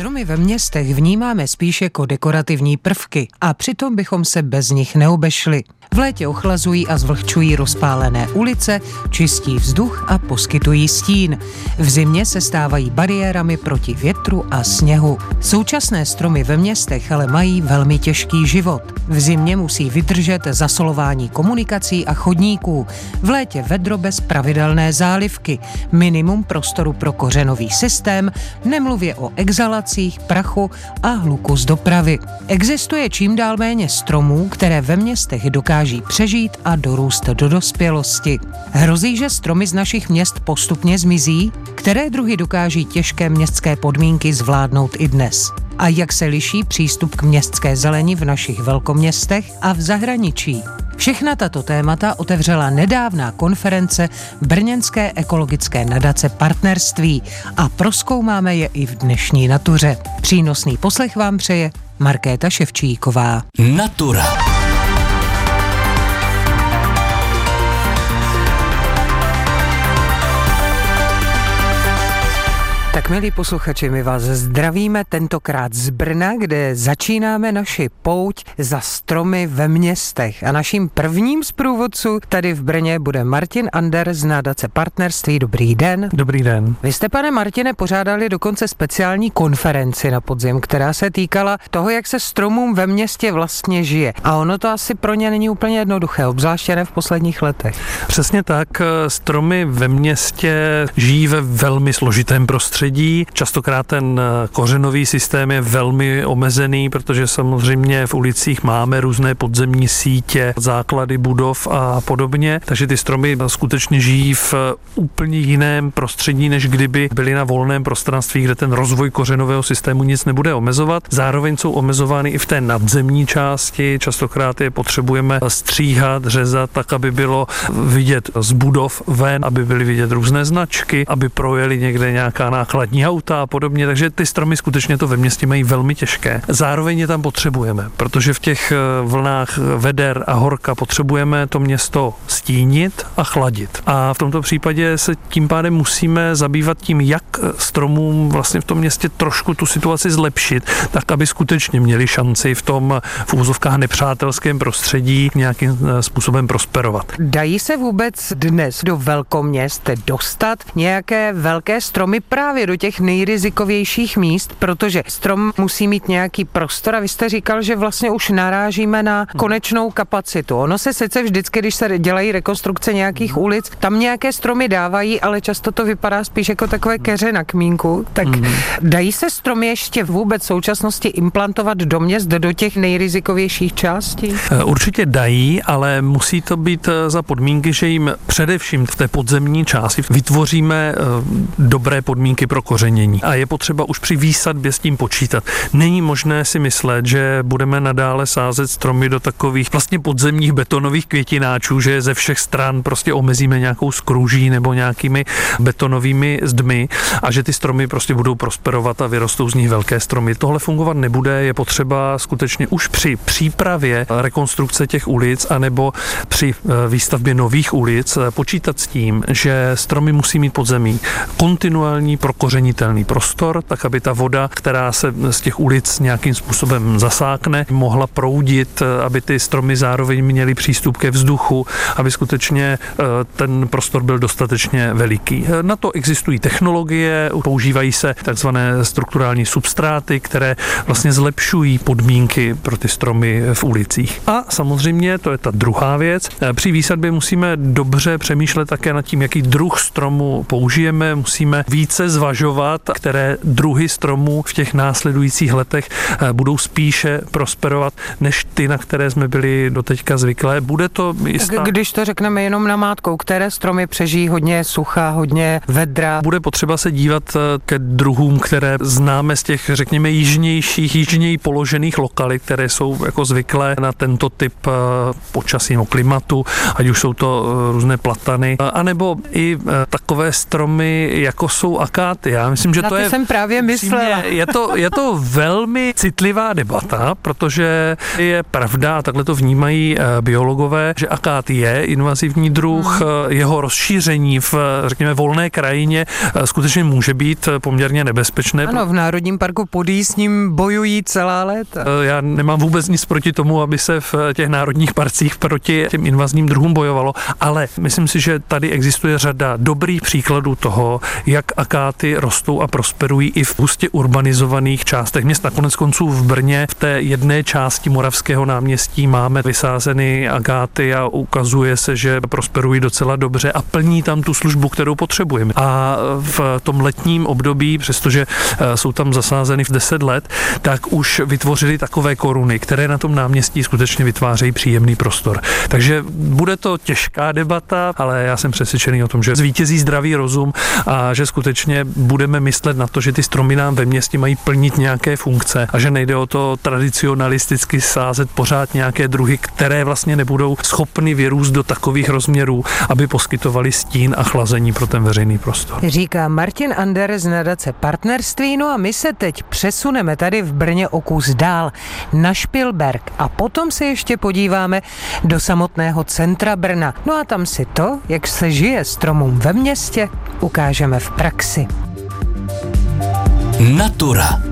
Stromy ve městech vnímáme spíš jako dekorativní prvky a přitom bychom se bez nich neobešli. V létě ochlazují a zvlhčují rozpálené ulice, čistí vzduch a poskytují stín. V zimě se stávají bariérami proti větru a sněhu. Současné stromy ve městech ale mají velmi těžký život. V zimě musí vydržet zasolování komunikací a chodníků. V létě vedro bez pravidelné zálivky, minimum prostoru pro kořenový systém, nemluvě o exhalacích, prachu a hluku z dopravy. Existuje čím dál méně stromů, které ve městech dokáží přežít a dorůst do dospělosti. Hrozí, že stromy z našich měst postupně zmizí? Které druhy dokáží těžké městské podmínky zvládnout i dnes? A jak se liší přístup k městské zeleni v našich velkoměstech a v zahraničí? Všechna tato témata otevřela nedávná konference Brněnské ekologické nadace partnerství a proskoumáme je i v dnešní natuře. Přínosný poslech vám přeje Markéta Ševčíková. Natura. Tak milí posluchači, my vás zdravíme tentokrát z Brna, kde začínáme naši pouť za stromy ve městech. A naším prvním z průvodců tady v Brně bude Martin Ander z nádace partnerství. Dobrý den. Dobrý den. Vy jste, pane Martine, pořádali dokonce speciální konferenci na podzim, která se týkala toho, jak se stromům ve městě vlastně žije. A ono to asi pro ně není úplně jednoduché, obzvláště ne v posledních letech. Přesně tak, stromy ve městě žijí ve velmi složitém prostředí prostředí. Častokrát ten eh, kořenový systém je velmi omezený, protože samozřejmě v ulicích máme různé podzemní sítě, základy budov a podobně, takže ty stromy skutečně žijí v eh, úplně jiném prostředí, než kdyby byly na volném prostranství, kde ten rozvoj kořenového systému nic nebude omezovat. Zároveň jsou omezovány i v té nadzemní části, častokrát je potřebujeme stříhat, řezat, tak, aby bylo vidět z budov ven, aby byly vidět různé značky, aby projeli někde nějaká náklad nákladní auta a podobně, takže ty stromy skutečně to ve městě mají velmi těžké. Zároveň je tam potřebujeme, protože v těch eh, vlnách veder a horka potřebujeme to město stínit a chladit. A v tomto případě se tím pádem musíme zabývat tím, jak stromům vlastně v tom městě trošku tu situaci zlepšit, tak aby skutečně měli šanci v tom v úzovkách nepřátelském prostředí nějakým eh, způsobem prosperovat. Dají se vůbec dnes do velkoměst dostat nějaké velké stromy právě do těch nejrizikovějších míst, protože strom musí mít nějaký prostor a vy jste říkal, že vlastně už narážíme na konečnou kapacitu. Ono se sice vždycky, když se dělají rekonstrukce nějakých ulic, tam nějaké stromy dávají, ale často to vypadá spíš jako takové keře na kmínku. Tak mm. dají se stromy ještě vůbec v současnosti implantovat do měst, do těch nejrizikovějších částí? Eh, určitě dají, ale musí to být eh, za podmínky, že jim především v té podzemní části vytvoříme eh, dobré podmínky pro kořenění. A je potřeba už při výsadbě s tím počítat. Není možné si myslet, že budeme nadále sázet stromy do takových vlastně podzemních betonových květináčů, že ze všech stran prostě omezíme nějakou skruží nebo nějakými betonovými zdmi a že ty stromy prostě budou prosperovat a vyrostou z nich velké stromy. Tohle fungovat nebude, je potřeba skutečně už při přípravě rekonstrukce těch ulic anebo při eh, výstavbě nových ulic eh, počítat s tím, že stromy musí mít podzemí kontinuální pro kořenitelný prostor, tak aby ta voda, která se z těch ulic nějakým způsobem zasákne, mohla proudit, aby ty stromy zároveň měly přístup ke vzduchu, aby skutečně eh, ten prostor byl dostatečně veliký. Na to existují technologie, používají se takzvané strukturální substráty, které vlastně zlepšují podmínky pro ty stromy v ulicích. A samozřejmě, to je ta druhá věc, eh, při výsadbě musíme dobře přemýšlet také nad tím, jaký druh stromu použijeme, musíme více zvažovat zvažovat, které druhy stromů v těch následujících letech eh, budou spíše prosperovat, než ty, na které jsme byli doteďka zvyklé. Bude to jistá... Když to řekneme jenom na mátkou, které stromy přežijí hodně sucha, hodně vedra? Bude potřeba se dívat eh, ke druhům, které známe z těch, řekněme, jižnějších, jižněji položených lokalit, které jsou jako zvyklé na tento typ eh, počasí nebo klimatu, ať už jsou to různé platany, anebo i takové stromy, jako jsou akáty. Já myslím, že Na to, to je... jsem právě myslela. Je to, je to velmi citlivá debata, protože je pravda, a takhle to vnímají eh, biologové, že akát je invazivní druh, hmm. jeho rozšíření v, řekněme, volné krajině skutečně může být poměrně nebezpečné. Ano, v Národním parku Podí s ním bojují celá léta. Já nemám vůbec nic proti tomu, aby se v těch národních parcích proti těm invazním druhům bojovalo, ale myslím si, že tady existuje řada dobrých příkladů toho, jak akáty rostou a prosperují i v hustě urbanizovaných částech měst. Nakonec konců v Brně v té jedné části Moravského náměstí máme vysázeny agáty a ukazuje se, že prosperují docela dobře a plní tam tu službu, kterou potřebujeme. A v tom letním období, přestože eh, jsou tam zasázeny v 10 let, tak už vytvořili takové koruny, které na tom náměstí skutečně vytvářejí příjemný prostor. Takže bude to těžká debata, ale já jsem přesvědčený o tom, že zvítězí zdravý rozum a že skutečně budeme myslet na to, že ty stromy nám ve městě mají plnit nějaké funkce a že nejde o to tradicionalisticky sázet pořád nějaké druhy, které vlastně nebudou schopny vyrůst do takových rozměrů, aby poskytovali stín a chlazení pro ten veřejný prostor. Říká Martin Ander z nadace Partnerství, no a my se teď přesuneme tady v Brně o kus dál na Špilberg a potom se ještě podíváme do samotného centra Brna. No a tam si to, jak se žije stromům ve městě, ukážeme v praxi. Natura.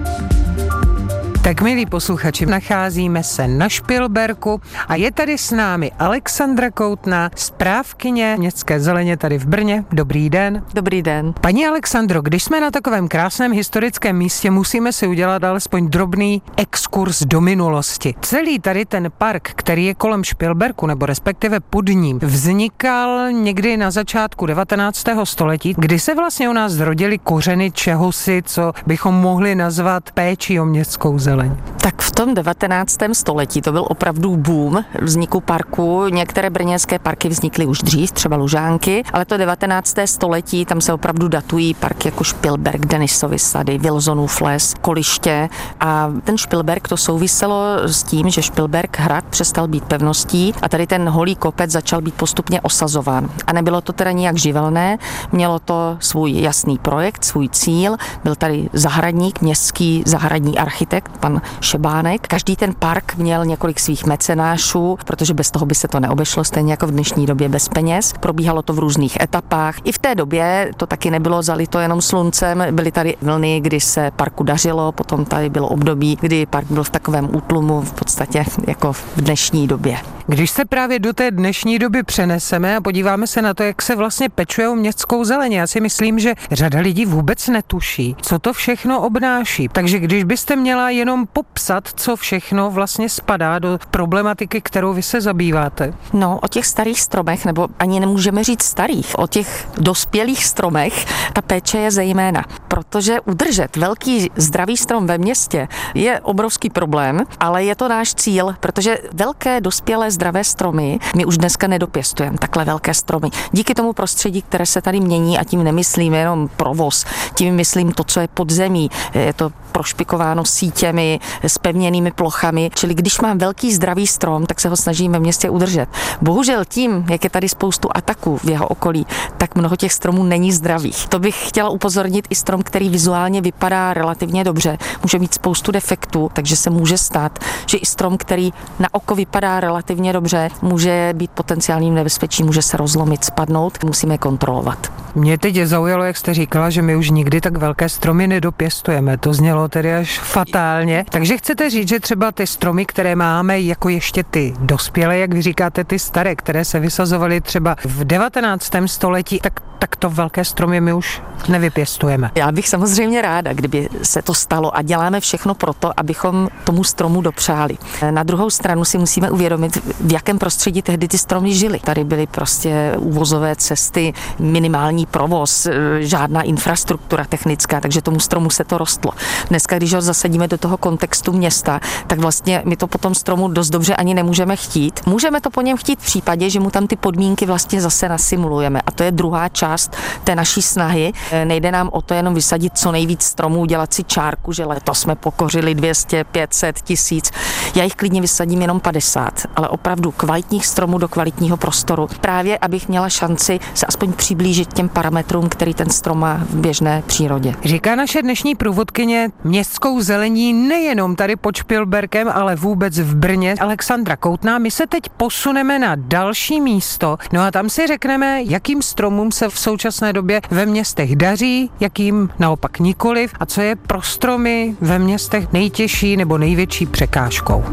Tak milí posluchači, nacházíme se na Špilberku a je tady s námi Alexandra Koutná, správkyně městské zeleně tady v Brně. Dobrý den. Dobrý den. Paní Alexandro, když jsme na takovém krásném historickém místě, musíme si udělat alespoň drobný exkurs do minulosti. Celý tady ten park, který je kolem Špilberku, nebo respektive pod ním, vznikal někdy na začátku 19. století, kdy se vlastně u nás zrodily kořeny čehosi, co bychom mohli nazvat péči o městskou zeleň zeleň? Tak v tom 19. století to byl opravdu boom vzniku parku. Některé brněnské parky vznikly už dřív, třeba Lužánky, ale to 19. století, tam se opravdu datují parky jako Špilberg, Denisovy sady, Wilsonův les, Koliště a ten Špilberg to souviselo s tím, že Špilberg hrad přestal být pevností a tady ten holý kopec začal být postupně osazován. A nebylo to teda nijak živelné, mělo to svůj jasný projekt, svůj cíl, byl tady zahradník, městský zahradní architekt, pan Šebánek. Každý ten park měl několik svých mecenášů, protože bez toho by se to neobešlo, stejně jako v dnešní době bez peněz. Probíhalo to v různých etapách. I v té době to taky nebylo zalito jenom sluncem, byly tady vlny, kdy se parku dařilo, potom tady bylo období, kdy park byl v takovém útlumu v podstatě jako v dnešní době. Když se právě do té dnešní doby přeneseme a podíváme se na to, jak se vlastně pečuje o městskou zeleně, já si myslím, že řada lidí vůbec netuší, co to všechno obnáší. Takže když byste měla jenom popsat, co všechno vlastně spadá do problematiky, kterou vy se zabýváte. No, o těch starých stromech, nebo ani nemůžeme říct starých, o těch dospělých stromech, ta péče je zejména. Protože udržet velký zdravý strom ve městě je obrovský problém, ale je to náš cíl, protože velké dospělé zdravé stromy my už dneska nedopěstujeme, takhle velké stromy. Díky tomu prostředí, které se tady mění, a tím nemyslím jenom provoz, tím myslím to, co je pod zemí, je to prošpikováno sítěmi, s pevněnými plochami, čili když mám velký zdravý strom, tak se ho snažím ve městě udržet. Bohužel tím, jak je tady spoustu ataků v jeho okolí, tak mnoho těch stromů není zdravých. To bych chtěla upozornit i strom, který vizuálně vypadá relativně dobře, může mít spoustu defektů, takže se může stát, že i strom, který na oko vypadá relativně dobře, může být potenciálním nebezpečím, může se rozlomit, spadnout, musíme kontrolovat. Mě teď zaujalo, jak jste říkala, že my už nikdy tak velké stromy nedopěstujeme. To znělo tedy až fatálně. Takže chcete říct, že třeba ty stromy, které máme, jako ještě ty dospělé, jak vy říkáte, ty staré, které se vysazovaly třeba v 19. století, tak tak to velké stromy my už nevypěstujeme. Já bych samozřejmě ráda, kdyby se to stalo a děláme všechno pro to, abychom tomu stromu dopřáli. Na druhou stranu si musíme uvědomit, v jakém prostředí tehdy ty stromy žily. Tady byly prostě úvozové cesty, minimální provoz, e, žádná infrastruktura technická, takže tomu stromu se to rostlo. Dneska, když ho zasadíme do toho kontextu města, tak vlastně my to potom stromu dost dobře ani nemůžeme chtít. Můžeme to po něm chtít v případě, že mu tam ty podmínky vlastně zase nasimulujeme. A to je druhá část té naší snahy. Nejde nám o to jenom vysadit co nejvíc stromů, dělat si čárku, že letos jsme pokořili 200, 500, tisíc. Já jich klidně vysadím jenom 50, ale opravdu kvalitních stromů do kvalitního prostoru. Právě, abych měla šanci se aspoň přiblížit těm parametrům, který ten strom má v běžné přírodě. Říká naše dnešní průvodkyně městskou zelení nejenom tady pod Špilberkem, ale vůbec v Brně. Alexandra Koutná, my se teď posuneme na další místo, no a tam si řekneme, jakým stromům se v současné době ve městech daří, jakým naopak nikoliv a co je pro stromy ve městech nejtěžší nebo největší překážkou.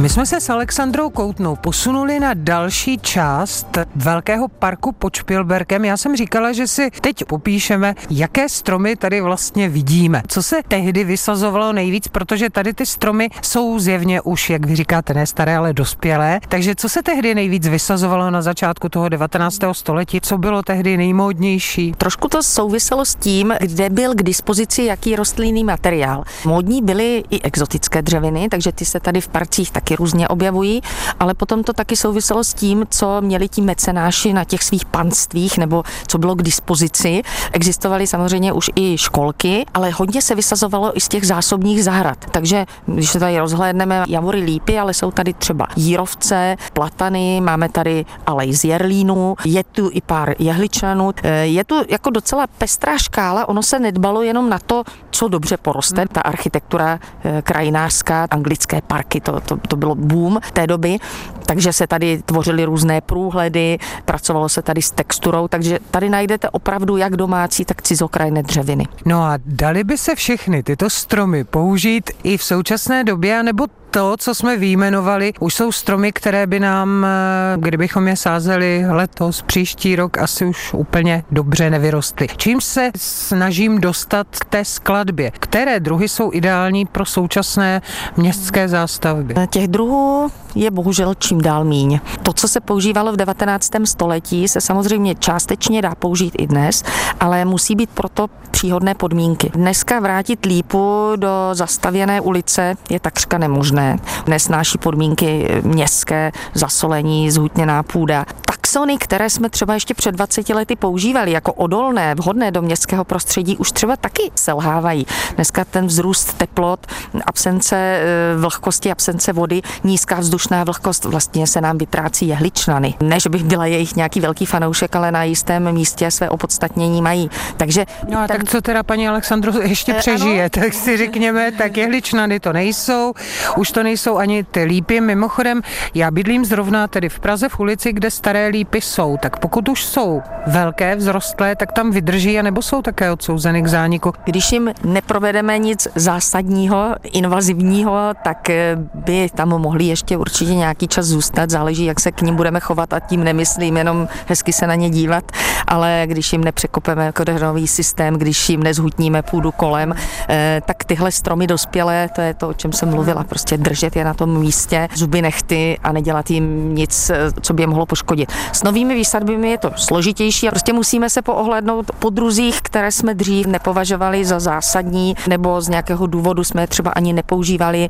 My jsme se s Alexandrou Koutnou posunuli na další část velkého parku pod Špilberkem. Já jsem říkala, že si teď popíšeme, jaké stromy tady vlastně vidíme. Co se tehdy vysazovalo nejvíc, protože tady ty stromy jsou zjevně už, jak vy říkáte, ne staré, ale dospělé. Takže co se tehdy nejvíc vysazovalo na začátku toho 19. století? Co bylo tehdy nejmódnější? Trošku to souviselo s tím, kde byl k dispozici jaký rostlinný materiál. Módní byly i exotické dřeviny, takže ty se tady v parcích taky taky různě objevují, ale potom to taky souviselo s tím, co měli ti mecenáši na těch svých panstvích nebo co bylo k dispozici. Existovaly samozřejmě už i školky, ale hodně se vysazovalo i z těch zásobních zahrad. Takže když se tady rozhlédneme, javory lípy, ale jsou tady třeba jírovce, platany, máme tady alej z jerlínu, je tu i pár jehličanů. Eh, je tu jako docela pestrá škála, ono se nedbalo jenom na to, co dobře poroste, ta architektura eh, krajinářská, anglické parky, to, to, to bylo boom té doby, takže se tady tvořily různé průhledy, pracovalo se tady s texturou, takže tady najdete opravdu jak domácí, tak cizokrajné dřeviny. No a dali by se všechny tyto stromy použít i v současné době, nebo to, co jsme výjmenovali, už jsou stromy, které by nám, eh, kdybychom je sázeli letos, příští rok, asi už úplně dobře nevyrostly. Čím se snažím dostat k té skladbě? Které druhy jsou ideální pro současné městské zástavby? Těch druhů je bohužel čím dál míň. To, co se používalo v 19. století, se samozřejmě částečně dá použít i dnes, ale musí být proto příhodné podmínky. Dneska vrátit lípu do zastavěné ulice je takřka nemožné. Nesnáší podmínky městské, zasolení, zhutněná půda. Taxony, které jsme třeba ještě před 20 lety používali jako odolné, vhodné do městského prostředí, už třeba taky selhávají. Dneska ten vzrůst teplot, absence eh, vlhkosti, absence vody, nízká vzdušná vlhkost vlastně se nám vytrácí jehličnany. Ne, že bych byla jejich nějaký velký fanoušek, ale na jistém místě své opodstatnění mají. Takže no a ten... tak co teda paní Alexandro ještě eh, přežije, ano. tak si řekněme, tak jehličnany to nejsou, už to nejsou ani ty lípy. Mimochodem, já bydlím zrovna tedy v Praze v ulici, kde staré lípy jsou, tak pokud už jsou velké, vzrostlé, tak tam vydrží a nebo jsou také odsouzeny k zániku. Když jim neprovedeme nic zásadního, invazivního, tak eh, by tam mohli ještě určitě nějaký čas zůstat, záleží, jak se k ním budeme chovat a tím nemyslím jenom hezky se na ně dívat, ale když jim nepřekopeme kodeřový systém, když jim nezhutníme půdu kolem, eh, tak tyhle stromy dospělé, to je to, o čem jsem mluvila, prostě držet je na tom místě, zuby nechty a nedělat jim nic, eh, co by je mohlo poškodit. S novými výsadbami je to složitější a prostě musíme se poohlednout po druzích, které jsme dřív nepovažovali za zásadní nebo z nějakého důvodu jsme je třeba ani nepoužívali,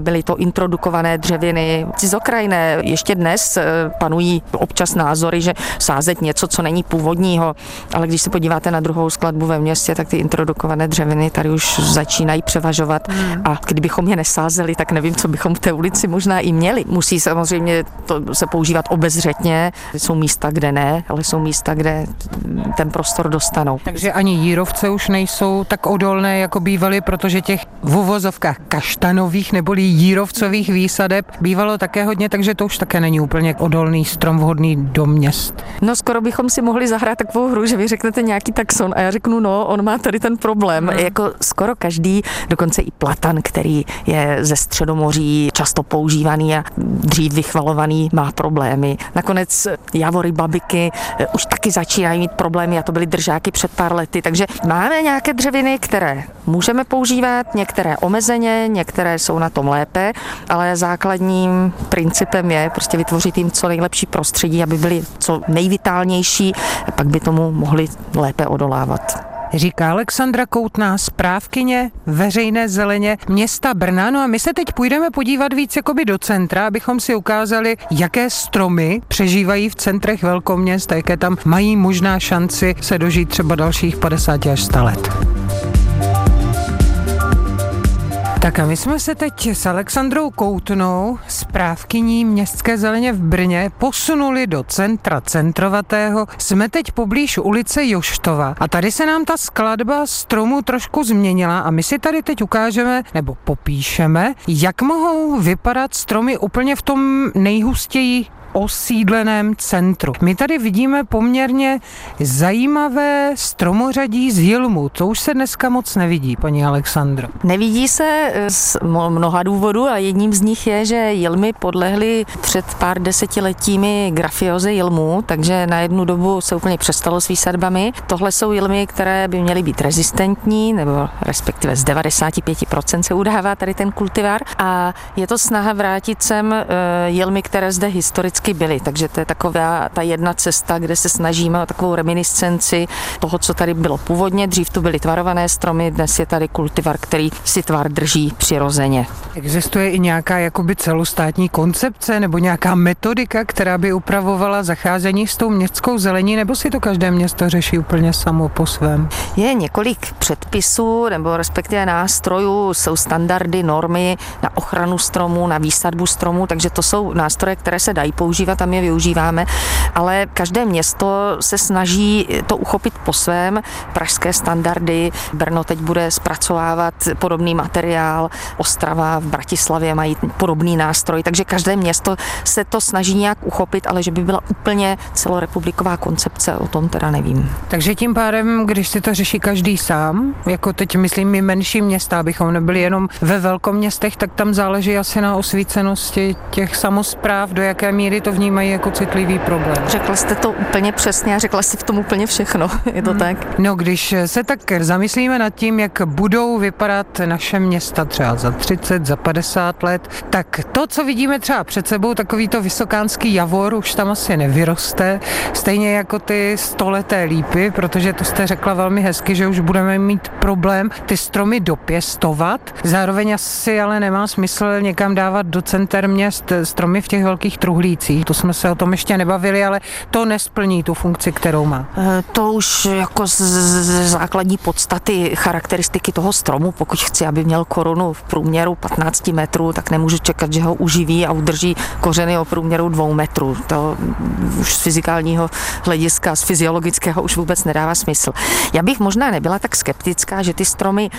byly to introdukované dřeviny. Cizokrajné ještě dnes eh, panují občas názory, že sázet něco, co není původního, ale když se podíváte na druhou skladbu ve městě, tak ty introdukované dřeviny tady už začínají převažovat hmm. a kdybychom je nesázeli, tak nevím, co bychom v té ulici možná i měli. Musí samozřejmě to se používat obezřetně, jsou místa, kde ne, ale jsou místa, kde ten prostor dostanou. Takže ani jírovce už nejsou tak odolné, jako bývaly, protože těch v uvozovkách kaštanových neboli jírovcových výsadeb bývalo také hodně, takže to už také není úplně odolný strom vhodný do měst. No skoro bychom si mohli zahrát takovou hru, že vy řeknete nějaký taxon a já řeknu, no, on má tady ten problém. Hmm. Jako skoro každý, dokonce i platan, který je ze středomoří často používaný a dřív vychvalovaný, má problémy. Nakonec javory, babiky eh, už taky začínají mít problémy a to byly držáky před pár lety. Takže máme nějaké dřeviny, které můžeme používat, některé omezeně, některé jsou na tom lépe, ale základním principem je prostě vytvořit jim co nejlepší prostředí, aby byly co nejvitálnější, pak by tomu mohli lépe odolávat říká Alexandra Koutná, správkyně veřejné zeleně města Brna. No a my se teď půjdeme podívat víc jakoby do centra, abychom si ukázali, jaké stromy přežívají v centrech velkoměst a jaké tam mají možná šanci se dožít třeba dalších 50 až 100 let. Tak a my jsme se teď s Alexandrou Koutnou, správkyní městské zeleně v Brně, posunuli do centra centrovatého. Jsme teď poblíž ulice Joštova a tady se nám ta skladba stromu trošku změnila a my si tady teď ukážeme, nebo popíšeme, jak mohou vypadat stromy úplně v tom nejhustěji osídleném centru. My tady vidíme poměrně zajímavé stromořadí z Jilmu. To už se dneska moc nevidí, paní Alexandro. Nevidí se eh, z mnoha důvodů a jedním z nich je, že Jilmy podlehly před pár desetiletími grafioze Jilmu, takže na jednu dobu se úplně přestalo s výsadbami. Tohle jsou Jilmy, které by měly být rezistentní, nebo respektive z 95% se udává tady ten kultivár a je to snaha vrátit sem eh, Jilmy, které zde historicky vždycky byly, takže to je taková ta jedna cesta, kde se snažíme o takovou reminiscenci toho, co tady bylo původně. Dřív tu byly tvarované stromy, dnes je tady kultivar, který si tvar drží přirozeně. Existuje i nějaká jakoby celostátní koncepce nebo nějaká metodika, která by upravovala zacházení s tou městskou zelení, nebo si to každé město řeší úplně samo po svém? Je několik předpisů nebo respektive nástrojů, jsou standardy, normy na ochranu stromů, na výsadbu stromů, takže to jsou nástroje, které se dají použít používat a my je využíváme, ale každé město se snaží to uchopit po svém. Pražské standardy, Brno teď bude zpracovávat podobný materiál, Ostrava v Bratislavě mají podobný nástroj, takže každé město se to snaží nějak uchopit, ale že by byla úplně celorepubliková koncepce, o tom teda nevím. Takže tím pádem, když si to řeší každý sám, jako teď myslím my menší města, abychom nebyli jenom ve velkoměstech, tak tam záleží asi na osvícenosti těch samozpráv, do jaké míry to vnímají jako citlivý problém. Řekla jste to úplně přesně a řekla jste v tom úplně všechno. Je to hmm. tak? No, když se tak zamyslíme nad tím, jak budou vypadat naše města třeba za 30, za 50 let, tak to, co vidíme třeba před sebou, takový to vysokánský javor už tam asi nevyroste, stejně jako ty stoleté lípy, protože to jste řekla velmi hezky, že už budeme mít problém ty stromy dopěstovat. Zároveň asi ale nemá smysl někam dávat do center měst stromy v těch velkých truhlících funkcí. To jsme se o tom ještě nebavili, ale to nesplní tu funkci, kterou má. Eh, to už jako z, z základní podstaty charakteristiky toho stromu, pokud chci, aby měl korunu v průměru 15 metrů, tak nemůžu čekat, že ho uživí a udrží kořeny o průměru 2 metrů. To už z fyzikálního hlediska, z fyziologického už vůbec nedává smysl. Já bych možná nebyla tak skeptická, že ty stromy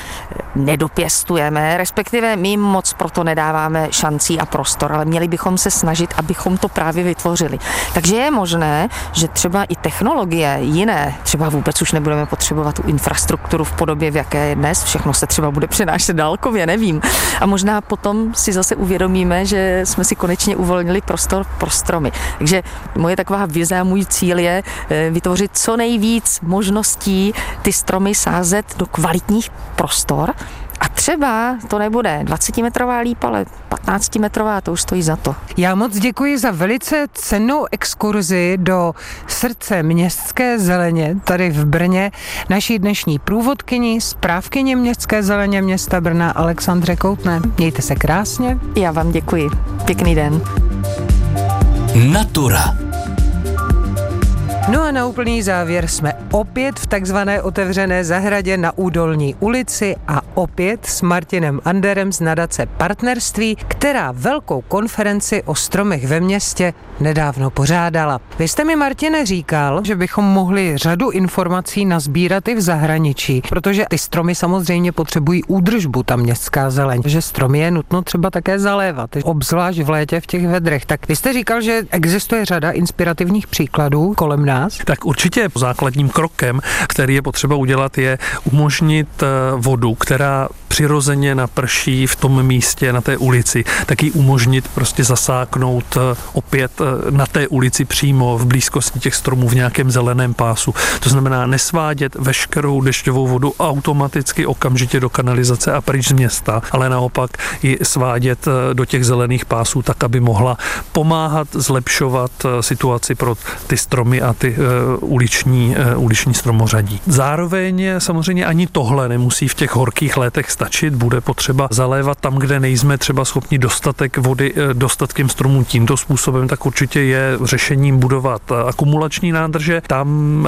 nedopěstujeme, respektive my moc proto nedáváme šancí a prostor, ale měli bychom se snažit, abychom to právě vytvořili. Takže je možné, že třeba i technologie jiné, třeba vůbec už nebudeme potřebovat tu infrastrukturu v podobě, v jaké je dnes, všechno se třeba bude přenášet dálkově, nevím. A možná potom si zase uvědomíme, že jsme si konečně uvolnili prostor pro stromy. Takže moje taková vize a můj cíl je eh, vytvořit co nejvíc možností ty stromy sázet do kvalitních prostor, a třeba to nebude 20-metrová lípa, ale 15-metrová, to už stojí za to. Já moc děkuji za velice cennou exkurzi do srdce městské zeleně tady v Brně. Naší dnešní průvodkyni, správkyně městské zeleně města Brna Alexandře Koutné. Mějte se krásně. Já vám děkuji. Pěkný den. Natura. No a na úplný závěr jsme opět v takzvané otevřené zahradě na Údolní ulici a opět s Martinem Anderem z nadace Partnerství, která velkou konferenci o stromech ve městě nedávno pořádala. Vy jste mi, Martine, říkal, že bychom mohli řadu informací nazbírat i v zahraničí, protože ty stromy samozřejmě potřebují údržbu, ta městská zeleň, že stromy je nutno třeba také zalévat, obzvlášť v létě v těch vedrech. Tak vy jste říkal, že existuje řada inspirativních příkladů kolem nás? Tak určitě základním krokem, který je potřeba udělat, je umožnit eh, vodu, která přirozeně naprší v tom místě, na té ulici, tak ji umožnit prostě zasáknout eh, opět eh, na té ulici přímo v blízkosti těch stromů v nějakém zeleném pásu. To znamená nesvádět veškerou dešťovou vodu automaticky okamžitě do kanalizace a pryč z města, ale naopak ji svádět do těch zelených pásů tak, aby mohla pomáhat zlepšovat situaci pro ty stromy a ty eh, uliční, eh, uliční stromořadí. Zároveň samozřejmě ani tohle nemusí v těch horkých letech stačit, bude potřeba zalévat tam, kde nejsme třeba schopni dostatek vody eh, dostatkem stromů tímto způsobem, tak určitě určitě je řešením budovat akumulační nádrže. Tam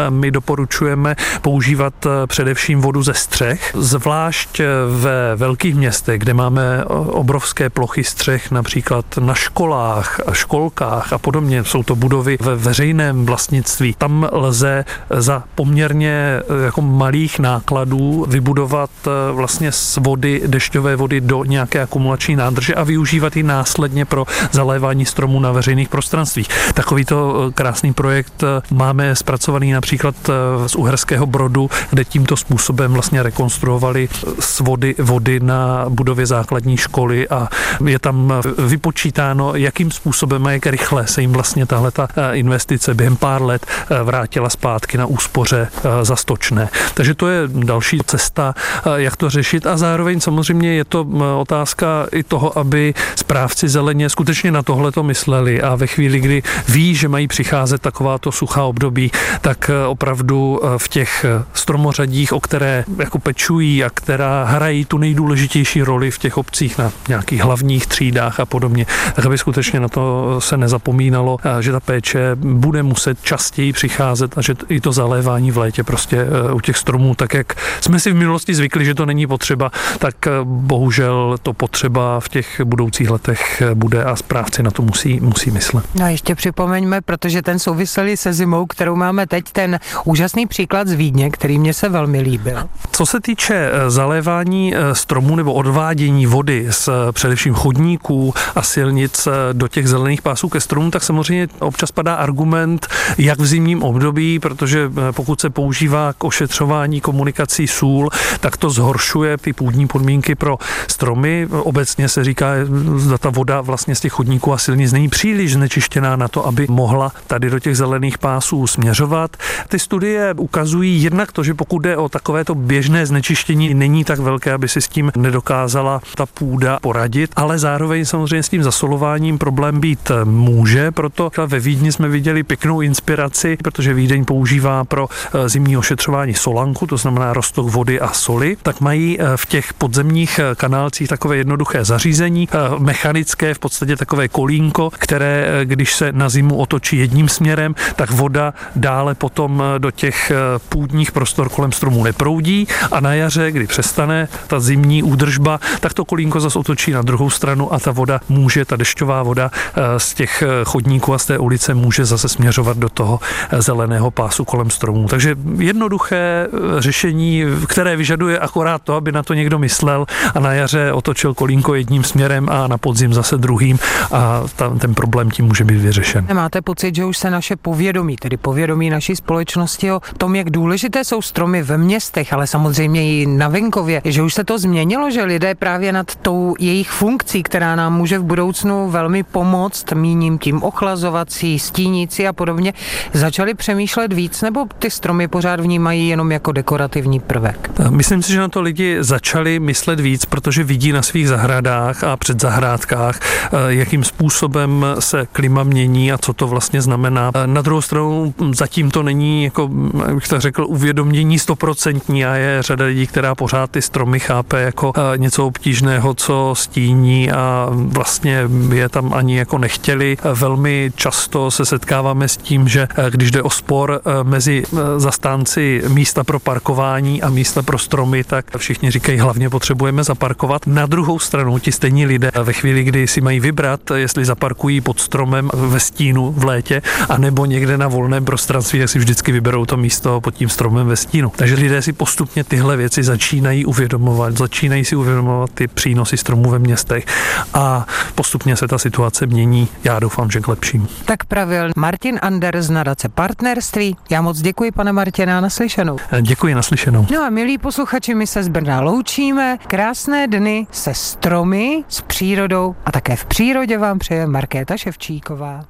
my doporučujeme používat především vodu ze střech, zvlášť ve velkých městech, kde máme obrovské plochy střech, například na školách, školkách a podobně. Jsou to budovy ve veřejném vlastnictví. Tam lze za poměrně jako malých nákladů vybudovat vlastně z vody, dešťové vody do nějaké akumulační nádrže a využívat ji následně pro zalévání stromů na veřejných prostranstvích. Takovýto eh, krásný projekt eh, máme zpracovaný například eh, z Uherského Brodu, kde tímto způsobem vlastně rekonstruovali z vody vody na budově základní školy a je tam vypočítáno, jakým způsobem a jak rychle se jim vlastně tahle ta investice během pár let vrátila zpátky na úspoře za stočné. Takže to je další cesta, jak to řešit a zároveň samozřejmě je to otázka i toho, aby správci zeleně skutečně na tohle to mysleli a ve chvíli, kdy ví, že mají přicházet takováto suchá období, tak eh, opravdu eh, v těch eh, stromořadích, o které jako pečují a která hrají tu nejdůležitější roli v těch obcích na nějakých hlavních třídách a podobně, tak aby skutečně na to se nezapomínalo, že ta péče bude muset častěji přicházet a že i to zalévání v létě prostě u těch stromů, tak jak jsme si v minulosti zvykli, že to není potřeba, tak bohužel to potřeba v těch budoucích letech bude a správci na to musí, musí myslet. No a ještě připomeňme, protože ten souvislý se zimou, kterou máme teď, ten úžasný příklad z Vídně, který mě se velmi líbil. Co se týče eh, zalévání eh, stromů nebo odvádění vody z eh, především chodníků a silnic do těch zelených pásů ke stromům, tak samozřejmě občas padá argument, jak v zimním období, protože pokud se používá k ošetřování komunikací sůl, tak to zhoršuje ty půdní podmínky pro stromy. Obecně se říká, že ta voda vlastně z těch chodníků a silnic není příliš znečištěná na to, aby mohla tady do těch zelených pásů směřovat. Ty studie ukazují jednak to, že pokud jde o takovéto běžné znečištění, není tak velké, aby si s tím nedokázala ta půda poradit, ale zároveň samozřejmě s tím zasolováním problém být může, proto ve Vídni jsme viděli pěknou inspiraci, protože Vídeň používá pro eh, zimní ošetřování solanku, to znamená roztok vody a soli, tak mají eh, v těch podzemních eh, kanálcích takové jednoduché zařízení, mechanické, v podstatě takové kolínko, které když se na zimu otočí jedním směrem, tak voda dále potom do těch půdních prostor kolem stromů neproudí a na jaře, kdy přestane ta zimní údržba, tak to kolínko zase otočí na druhou stranu a ta voda může, ta dešťová voda z těch chodníků a z té ulice může zase směřovat do toho zeleného pásu kolem stromů. Takže jednoduché řešení, které vyžaduje akorát to, aby na to někdo myslel a na jaře otočil kolínko jedním směrem a na podzim zase druhým a ta, ten problém tím může být vyřešen. Máte pocit, že už se naše povědomí, tedy povědomí naší společnosti o tom, jak důležité jsou stromy ve městech, ale samozřejmě i na venkově, že už se to změnilo, že lidé právě nad tou jejich funkcí, která nám může v budoucnu velmi pomoct, míním tím ochlazovací, stínící a podobně, začali přemýšlet víc, nebo ty stromy pořád vnímají jenom jako dekorativní prvek? Myslím si, že na to lidi začali myslet víc, protože vidí na svých zahradách a před zahrádkách, eh, jakým způsobem se klima mění a co to vlastně znamená. Eh, na druhou stranu zatím to není, jako bych to řekl, uvědomění stoprocentní a je řada lidí, která pořád ty stromy chápe jako eh, něco obtížného, co stíní a vlastně je tam ani jako nechtěli. Velmi často se setkáváme s tím, že když jde o spor mezi zastánci místa pro parkování a místa pro stromy, tak všichni říkají, hlavně potřebujeme zaparkovat. Na druhou stranu ti stejní lidé ve chvíli, kdy si mají vybrat, jestli zaparkují pod stromem ve stínu v létě, anebo někde na volném prostranství, tak si vždycky vyberou to místo pod tím stromem ve stínu. Takže lidé si postupně tyhle věci začínají uvědomovat, začínají si uvědomovat ty přínosy stromů ve městech a postupně se ta situace mění. Já doufám, že k lepšímu. Tak pravil Martin Anders z nadace partnerství. Já moc děkuji, pane Martina, naslyšenou. Děkuji, naslyšenou. No a milí posluchači, my se z Brna loučíme. Krásné dny se stromy, s přírodou a také v přírodě vám přeje Markéta Ševčíková.